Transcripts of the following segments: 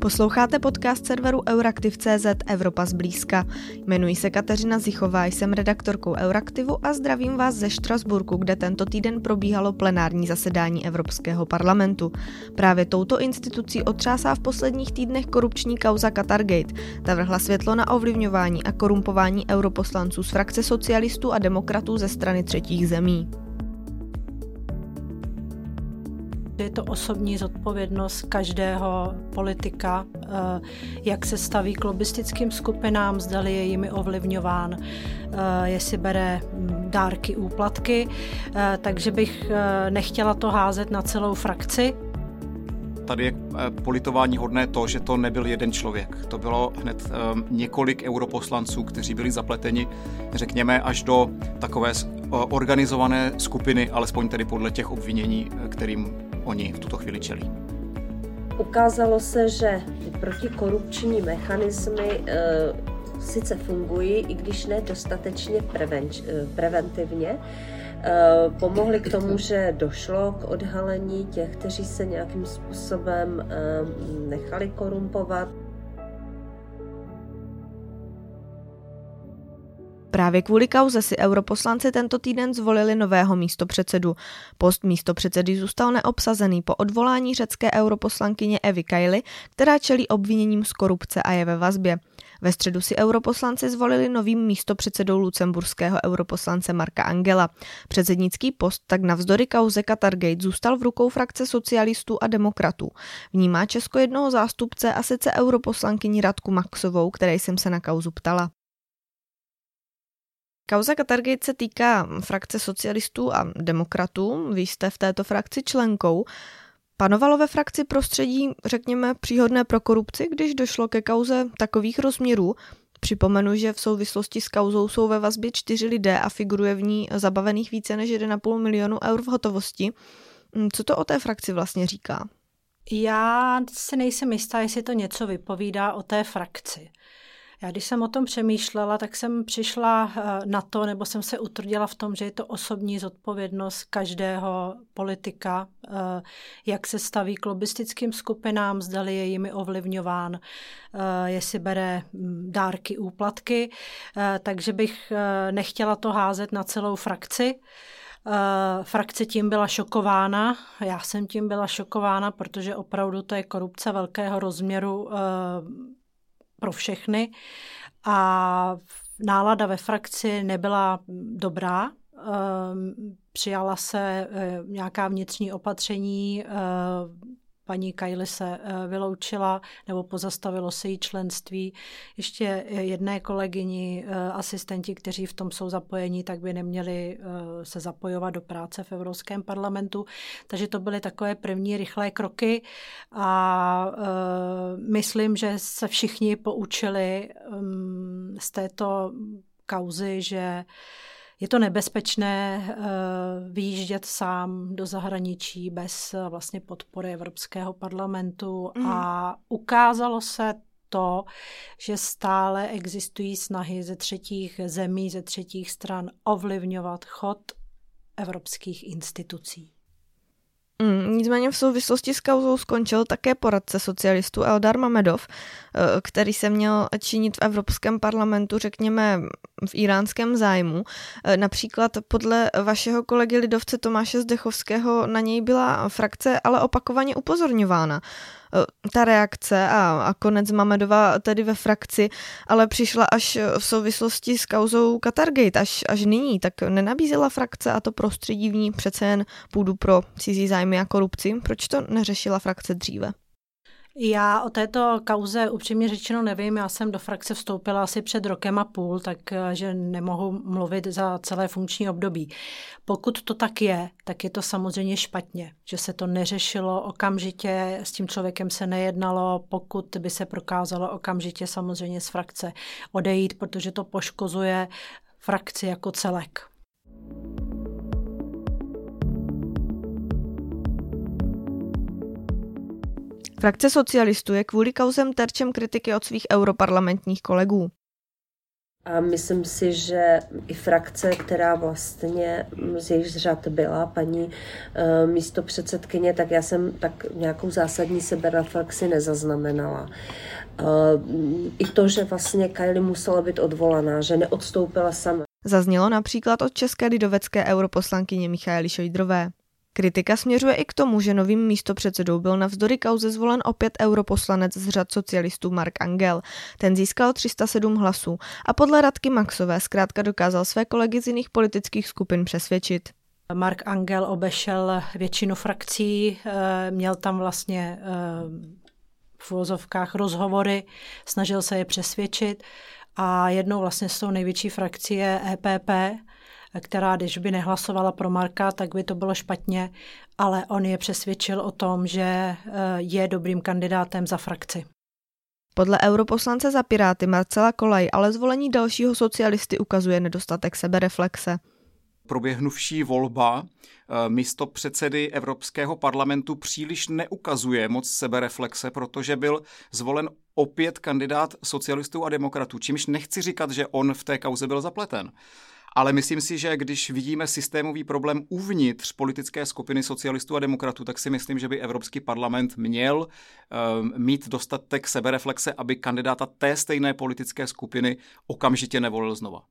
Posloucháte podcast serveru Euraktiv.cz Evropa zblízka. Jmenuji se Kateřina Zichová, jsem redaktorkou Euraktivu a zdravím vás ze Štrasburku, kde tento týden probíhalo plenární zasedání Evropského parlamentu. Právě touto institucí otřásá v posledních týdnech korupční kauza Qatargate. Ta vrhla světlo na ovlivňování a korumpování europoslanců z frakce socialistů a demokratů ze strany třetích zemí. Je to osobní zodpovědnost každého politika, eh, jak se staví k lobistickým skupinám, zdali je jimi ovlivňován, eh, jestli bere hm, dárky, úplatky. Eh, takže bych nechtěla to házet na celou frakci, tady je politování hodné to, že to nebyl jeden člověk. To bylo hned několik europoslanců, kteří byli zapleteni, řekněme, až do takové organizované skupiny, alespoň tedy podle těch obvinění, kterým oni v tuto chvíli čelí. Ukázalo se, že protikorupční mechanismy e, sice fungují, i když ne dostatečně prevenč, e, preventivně. E, pomohly k tomu, že došlo k odhalení těch, kteří se nějakým způsobem e, nechali korumpovat. Právě kvůli kauze si europoslanci tento týden zvolili nového místopředsedu. Post místopředsedy zůstal neobsazený po odvolání řecké europoslankyně Evy Kajly, která čelí obviněním z korupce a je ve vazbě. Ve středu si europoslanci zvolili novým místopředsedou lucemburského europoslance Marka Angela. Předsednický post tak navzdory kauze Qatargate zůstal v rukou frakce socialistů a demokratů. Vnímá Česko jednoho zástupce a sice europoslankyni Radku Maxovou, které jsem se na kauzu ptala. Kauza Katargate se týká frakce socialistů a demokratů. Vy jste v této frakci členkou. Panovalo ve frakci prostředí, řekněme, příhodné pro korupci, když došlo ke kauze takových rozměrů. Připomenu, že v souvislosti s kauzou jsou ve vazbě čtyři lidé a figuruje v ní zabavených více než 1,5 milionu eur v hotovosti. Hm, co to o té frakci vlastně říká? Já si nejsem jistá, jestli to něco vypovídá o té frakci. Já když jsem o tom přemýšlela, tak jsem přišla eh, na to, nebo jsem se utvrdila v tom, že je to osobní zodpovědnost každého politika, eh, jak se staví k lobistickým skupinám, zdali je jimi ovlivňován, eh, jestli bere hm, dárky, úplatky. Takže bych nechtěla to házet na celou frakci. Uh, frakce tím byla šokována, já jsem tím byla šokována, protože opravdu to je korupce velkého rozměru. Uh, pro všechny a nálada ve frakci nebyla dobrá. Ehm, přijala se eh, nějaká vnitřní opatření, eh, paní Kajli se eh, vyloučila nebo pozastavilo se jí členství. Ještě jedné kolegyni, eh, asistenti, kteří v tom jsou zapojení, tak by neměli eh, se zapojovat do práce v Evropském parlamentu. Takže to byly takové první rychlé kroky a myslím, že se všichni poučili mm, z této kauzy, že je to nebezpečné uh, vyjíždět sám do zahraničí bez uh, vlastně podpory Evropského parlamentu mm. a ukázalo se to, že stále existují snahy ze třetích zemí, ze třetích stran ovlivňovat chod evropských institucí. Mm, nicméně v souvislosti s kauzou skončil také poradce socialistů Eldar Mamedov, eh, který se měl činit v Evropském parlamentu, řekněme, v iránském zájmu. Eh, například podle vašeho kolegy lidovce Tomáše Zdechovského na něj byla frakce ale opakovaně upozorňována. Eh, ta reakce a, a konec Mamedova tedy ve frakci, ale přišla až v souvislosti s kauzou Qatargate, až, až nyní, tak nenabízela frakce a to prostředí v ní přece jen půdu pro cizí zájmy a korupci. Proč to neřešila frakce dříve? Já o této kauze upřímně řečeno nevím. Já jsem do frakce vstoupila asi před rokem a půl, takže nemohu mluvit za celé funkční období. Pokud to tak je, tak je to samozřejmě špatně, že se to neřešilo okamžitě, s tím člověkem se nejednalo, pokud by se prokázalo okamžitě samozřejmě z frakce odejít, protože to poškozuje frakci jako celek. Frakce socialistů je kvůli kauzem terčem kritiky od svých europarlamentních kolegů. A myslím si, že i frakce, která vlastně z jejich řad byla paní uh, místo předsedkyně, tak já jsem tak nějakou zásadní sebereflexi nezaznamenala. Uh, I to, že vlastně Kylie musela být odvolaná, že neodstoupila sama. Zaznělo například od české lidovecké europoslankyně Michaely Šojdrové. Kritika směřuje i k tomu, že novým místopředsedou byl navzdory kauze zvolen opět europoslanec z řad socialistů Mark Angel. Ten získal 307 hlasů a podle Radky Maxové zkrátka dokázal své kolegy z jiných politických skupin přesvědčit. Mark Angel obešel většinu frakcí, eh, měl tam vlastně eh, v uvozovkách rozhovory, snažil se je přesvědčit a jednou vlastně s tou největší frakcí je EPP, která, když by nehlasovala pro Marka, tak by to bylo špatně, ale on je přesvědčil o tom, že eh, je dobrým kandidátem za frakci. Podle europoslance za Piráty Marcela Kolaj ale zvolení dalšího socialisty ukazuje nedostatek sebereflexe proběhnuvší volba eh, místo předsedy Evropského parlamentu příliš neukazuje moc sebereflexe, protože byl zvolen opět kandidát socialistů a demokratů, čímž nechci říkat, že on v té kauze byl zapleten. Ale myslím si, že když vidíme systémový problém uvnitř politické skupiny socialistů a demokratů, tak si myslím, že by Evropský parlament měl um, mít dostatek sebereflexe, aby kandidáta té stejné politické skupiny okamžitě nevolil znova.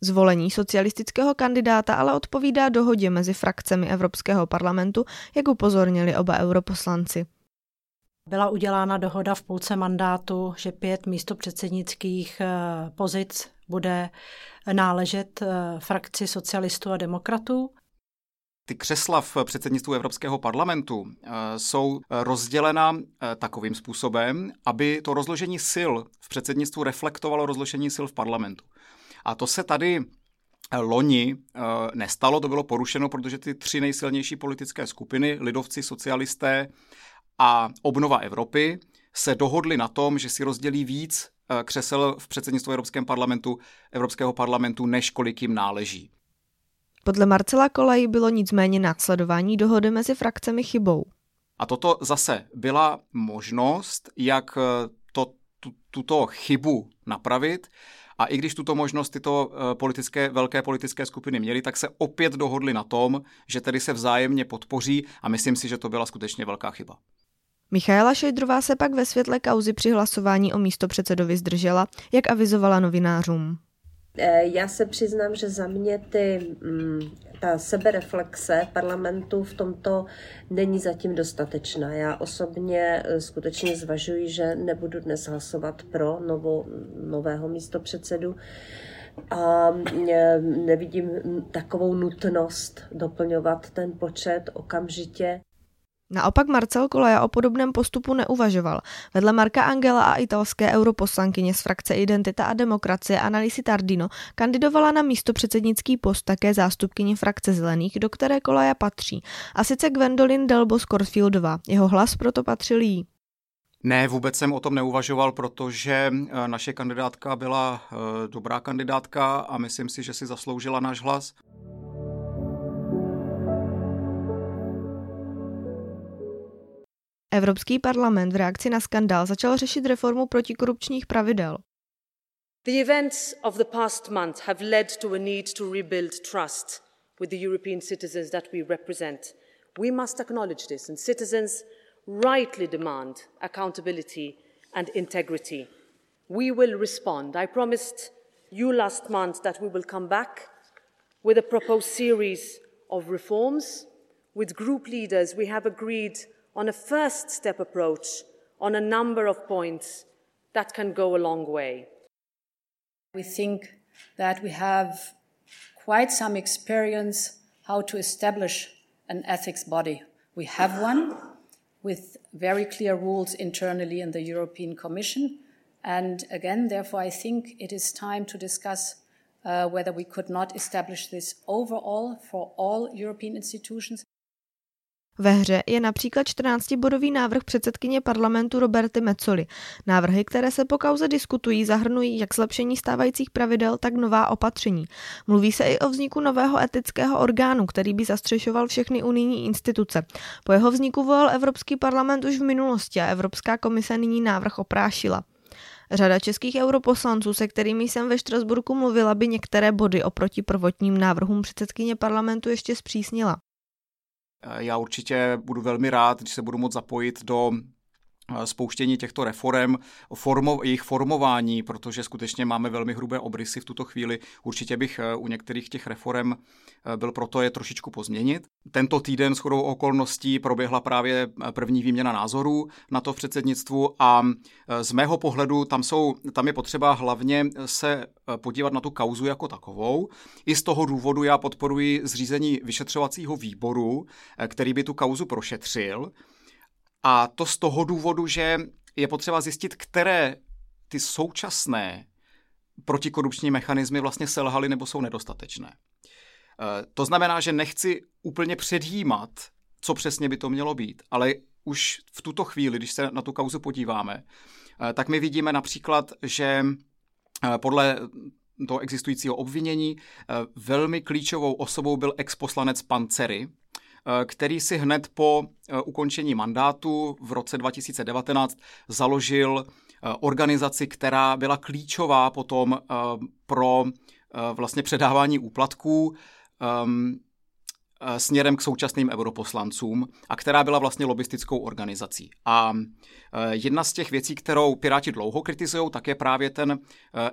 Zvolení socialistického kandidáta ale odpovídá dohodě mezi frakcemi Evropského parlamentu, jak upozornili oba europoslanci. Byla udělána dohoda v půlce mandátu, že pět místo předsednických eh, pozic bude náležet eh, frakci socialistů a demokratů. Ty křesla v předsednictvu Evropského parlamentu eh, jsou rozdělena takovým způsobem, aby to rozložení sil v předsednictvu reflektovalo rozložení sil v parlamentu. A to se tady loni nestalo, to bylo porušeno, protože ty tři nejsilnější politické skupiny, lidovci, socialisté a obnova Evropy, se dohodli na tom, že si rozdělí víc eh, křesel v předsednictvu Evropském parlamentu, Evropského parlamentu, než kolik jim náleží. Podle Marcela Kolej bylo nicméně následování dohody mezi frakcemi chybou. A toto zase byla možnost, jak to, tu, tuto chybu napravit. A i když tuto možnost tyto eh, politické, velké politické skupiny měly, tak se opět dohodli na tom, že tedy se vzájemně podpoří a myslím si, že to byla skutečně velká chyba. Michaela Šejdrová se pak ve světle kauzy při hlasování o místo předsedovi zdržela, jak avizovala novinářům. Eh, já se přiznám, že za mě ty, mm, ta sebereflexe parlamentu v tomto není zatím dostatečná. Já osobně eh, skutečně zvažuji, že nebudu dnes hlasovat pro novou, nového místo předsedu a eh, nevidím takovou nutnost doplňovat ten počet okamžitě. Naopak Marcel Kolaja o podobném postupu neuvažoval. Vedle Marka Angela a italské europoslankyně z frakce Identita a demokracie Annalisi Tardino kandidovala na místo předsednický post také zástupkyně frakce Zelených, do které Kolaja patří, a sice Gwendolyn Delbo Scorfieldová. Jeho hlas proto patřil jí. Ne, vůbec jsem o tom neuvažoval, protože eh, naše kandidátka byla eh, dobrá kandidátka a myslím si, že si zasloužila náš hlas. Evropský parlament v reakci na skandál začal řešit reformu protikorupčních pravidel. The events of the past month have led to a need to rebuild trust with the European citizens that we represent. We must acknowledge this, and citizens rightly demand accountability and integrity. We will respond. I promised you last month that we will come back with a proposed series of reforms. With group leaders, we have agreed on a first step approach on a number of points that can go a long way. We think that we have quite some experience how to establish an ethics body. We have one with very clear rules internally in the European Commission. And again, therefore, I think it is time to discuss uh, whether we could not establish this overall for all European institutions. Ve hře je například 14-bodový návrh předsedkyně parlamentu Roberty Mecoli. Návrhy, které se po kauze diskutují, zahrnují jak zlepšení stávajících pravidel, tak nová opatření. Mluví se i o vzniku nového etického orgánu, který by zastřešoval všechny unijní instituce. Po jeho vzniku volal Evropský parlament už v minulosti a Evropská komise nyní návrh oprášila. Řada českých europoslanců, se kterými jsem ve Štrasburku mluvila, by některé body oproti prvotním návrhům předsedkyně parlamentu ještě zpřísnila. Já určitě budu velmi rád, když se budu moct zapojit do spouštění těchto reform, formo, jejich formování, protože skutečně máme velmi hrubé obrysy v tuto chvíli. Určitě bych eh, u některých těch reform eh, byl proto je trošičku pozměnit. Tento týden s chodou okolností proběhla právě první výměna názorů na to v předsednictvu a z mého pohledu tam, jsou, tam je potřeba hlavně se podívat na tu kauzu jako takovou. I z toho důvodu já podporuji zřízení vyšetřovacího výboru, který by tu kauzu prošetřil a to z toho důvodu, že je potřeba zjistit, které ty současné protikorupční mechanismy vlastně selhaly nebo jsou nedostatečné. E, to znamená, že nechci úplně předjímat, co přesně by to mělo být, ale už v tuto chvíli, když se na tu kauzu podíváme, e, tak my vidíme například, že e, podle toho existujícího obvinění velmi klíčovou osobou byl exposlanec Pancery, Eh, který si hned po eh, ukončení mandátu v roce 2019 založil eh, organizaci, která byla klíčová potom pro vlastně předávání úplatků ehm, směrem k současným europoslancům a která byla vlastně lobistickou organizací. A jedna z těch věcí, kterou Piráti dlouho kritizují, tak je právě ten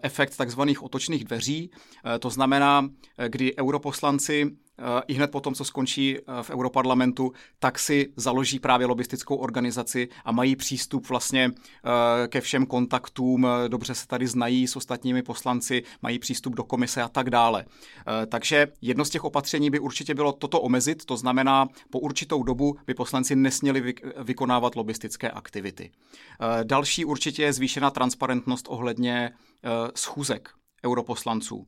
efekt takzvaných otočných dveří. To znamená, kdy europoslanci Eh, i hned po tom, co skončí eh, v Europarlamentu, tak si založí právě lobistickou organizaci a mají přístup vlastně eh, ke všem kontaktům, dobře se tady znají s ostatními poslanci, mají přístup do komise a tak dále. Takže jedno z těch opatření by určitě bylo toto omezit, to znamená, po určitou dobu by poslanci nesměli vykonávat lobistické aktivity. Další určitě je zvýšená transparentnost ohledně schůzek europoslanců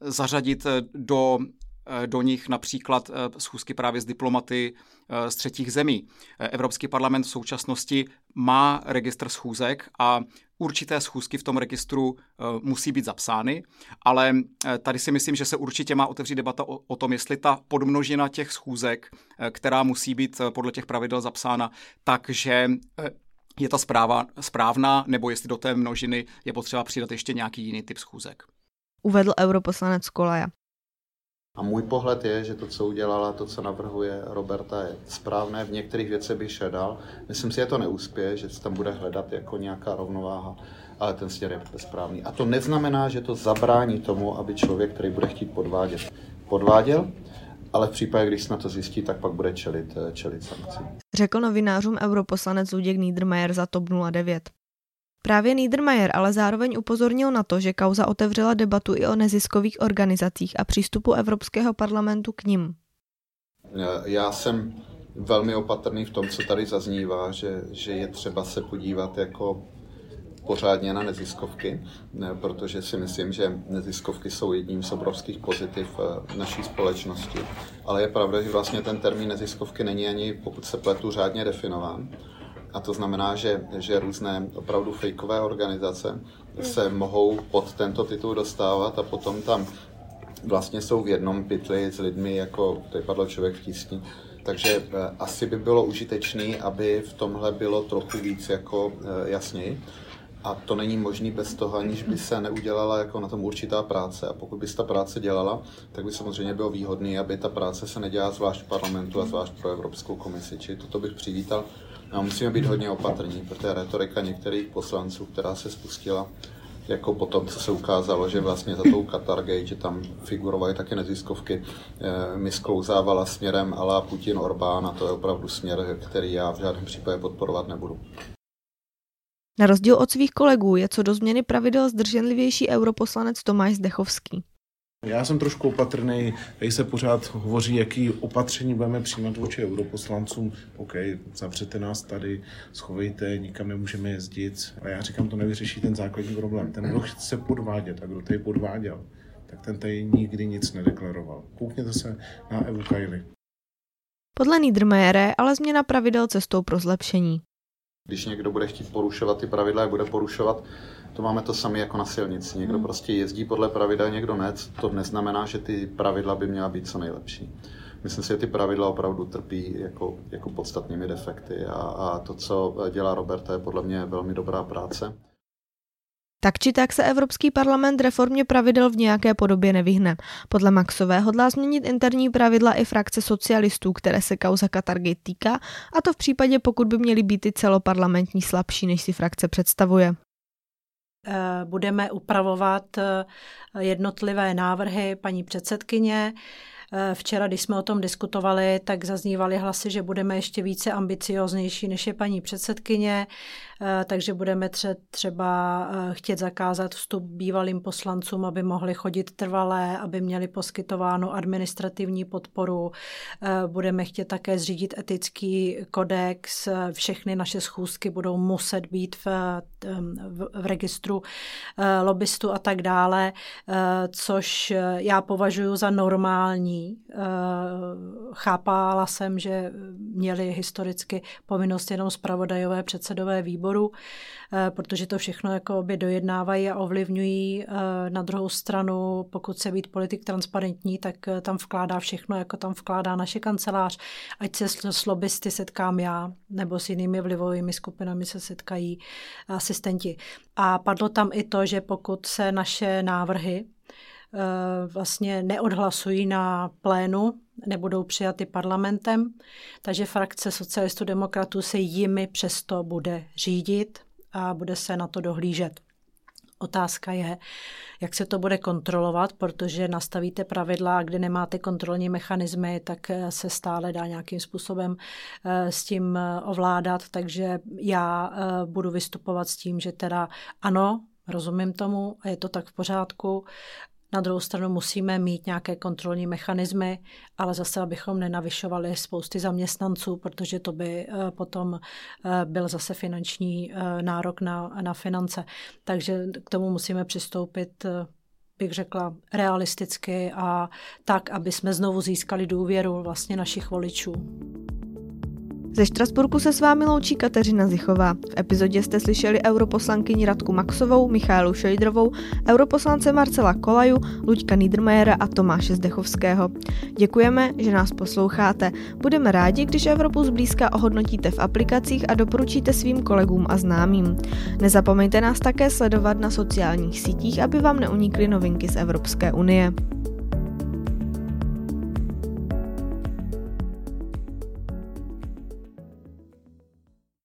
zařadit do Eh, do nich například eh, schůzky právě s diplomaty eh, z třetích zemí. Evropský parlament v současnosti má registr schůzek a určité schůzky v tom registru musí být zapsány, ale tady si myslím, že se určitě má otevřít debata o, o tom, jestli ta podmnožina těch schůzek, která musí být podle těch pravidel zapsána, takže je ta zpráva správná, nebo jestli do té množiny je potřeba přidat ještě nějaký jiný typ schůzek. Uvedl europoslanec Kolaja. A můj pohled je, že to, co udělala, to, co navrhuje Roberta, je správné. V některých věcech bych šel dál. Myslím si, že to neúspěje, že se tam bude hledat jako nějaká rovnováha, ale ten směr je správný. A to neznamená, že to zabrání tomu, aby člověk, který bude chtít podvádět, podváděl, ale v případě, když se na to zjistí, tak pak bude čelit, čelit sankcí. Řekl novinářům europoslanec Luděk Niedermayer za TOP 09. Právě Niedermayer ale zároveň upozornil na to, že kauza otevřela debatu i o neziskových organizacích a přístupu Evropského parlamentu k nim. Já jsem velmi opatrný v tom, co tady zaznívá, že, že je třeba se podívat jako pořádně na neziskovky, protože si myslím, že neziskovky jsou jedním z obrovských pozitiv eh, naší společnosti. Ale je pravda, že vlastně ten termín neziskovky není ani, pokud se pletu, řádně definován. A to znamená, že, že různé opravdu fejkové organizace se mohou pod tento titul dostávat a potom tam vlastně jsou v jednom pytli s lidmi, jako tady padl člověk v tísni. Takže eh, asi by bylo užitečné, aby v tomhle bylo trochu víc jako eh, jasněji. A to není možné bez toho, aniž by se neudělala jako na tom určitá práce. A pokud by se ta práce dělala, tak by samozřejmě bylo výhodné, aby ta práce se nedělala zvlášť v parlamentu a zvlášť pro Evropskou komisi. Čili toto bych přivítal. No, musíme být hodně opatrní, protože retorika některých poslanců, která se spustila jako po tom, co se ukázalo, že vlastně za tou Qatargate, že tam figurovaly také neziskovky, eh, mi sklouzávala směrem ala Putin Orbán a to je opravdu směr, který já v žádném případě podporovat nebudu. Na rozdíl od svých kolegů je co do změny pravidel zdrženlivější europoslanec Tomáš Zdechovský. Já jsem trošku opatrný, tady se pořád hovoří, jaký opatření budeme přijímat vůči europoslancům. OK, zavřete nás tady, schovejte, nikam nemůžeme jezdit. A já říkám, to nevyřeší ten základní problém. Ten, kdo chce podvádět a kdo tady podváděl, tak ten tady nikdy nic nedeklaroval. Koukněte se na Evu Kajli. Podle Niedermayere ale změna pravidel cestou pro zlepšení. Když někdo bude chtít porušovat ty pravidla, jak bude porušovat, to máme to samé jako na silnici. Někdo hmm. prostě jezdí podle pravidel, někdo ne. To neznamená, že ty pravidla by měla být co nejlepší. Myslím si, že ty pravidla opravdu trpí jako, jako podstatnými defekty a, a to, co dělá Roberta, je podle mě velmi dobrá práce. Tak či tak se Evropský parlament reformě pravidel v nějaké podobě nevyhne. Podle Maxové hodlá změnit interní pravidla i frakce socialistů, které se kauza Katargy týká, a to v případě, pokud by měly být i celoparlamentní slabší, než si frakce představuje eh, budeme upravovat eh, jednotlivé návrhy paní předsedkyně. Eh, včera, když jsme o tom diskutovali, tak zaznívaly hlasy, že budeme ještě více ambicioznější, než je paní předsedkyně. Eh, takže budeme třeba eh, chtět zakázat vstup bývalým poslancům, aby mohli chodit trvalé, aby měli poskytováno administrativní podporu. Eh, budeme chtět také zřídit etický kodex. Všechny naše schůzky budou muset být v, v, v registru lobbystů a tak dále, což já považuji za normální. Chápala jsem, že měli historicky povinnost jenom zpravodajové předsedové výbory, výboru, eh, protože to všechno jako by dojednávají a ovlivňují. Eh, na druhou stranu, pokud se být politik transparentní, tak eh, tam vkládá všechno, jako tam vkládá naše kancelář. Ať se s lobbysty setkám já, nebo s jinými vlivovými skupinami se setkají asistenti. A padlo tam i to, že pokud se naše návrhy vlastně neodhlasují na plénu, nebudou přijaty parlamentem, takže frakce socialistů demokratů se jimi přesto bude řídit a bude se na to dohlížet. Otázka je, jak se to bude kontrolovat, protože nastavíte pravidla, kde nemáte kontrolní mechanismy, tak se stále dá nějakým způsobem eh, s tím eh, ovládat. Takže já eh, budu vystupovat s tím, že teda ano, rozumím tomu a je to tak v pořádku, na druhou stranu musíme mít nějaké kontrolní mechanismy, ale zase, abychom nenavyšovali spousty zaměstnanců, protože to by eh, potom eh, byl zase finanční eh, nárok na, na finance. Takže k tomu musíme přistoupit bych řekla, realisticky a tak, aby jsme znovu získali důvěru vlastně našich voličů. Ze Štrasburku se s vámi loučí Kateřina Zichová. V epizodě jste slyšeli europoslankyni Radku Maxovou, Michálu Šejdrovou, europoslance Marcela Kolaju, Luďka Niedermayera a Tomáše Zdechovského. Děkujeme, že nás posloucháte. Budeme rádi, když Evropu zblízka ohodnotíte v aplikacích a doporučíte svým kolegům a známým. Nezapomeňte nás také sledovat na sociálních sítích, aby vám neunikly novinky z Evropské unie.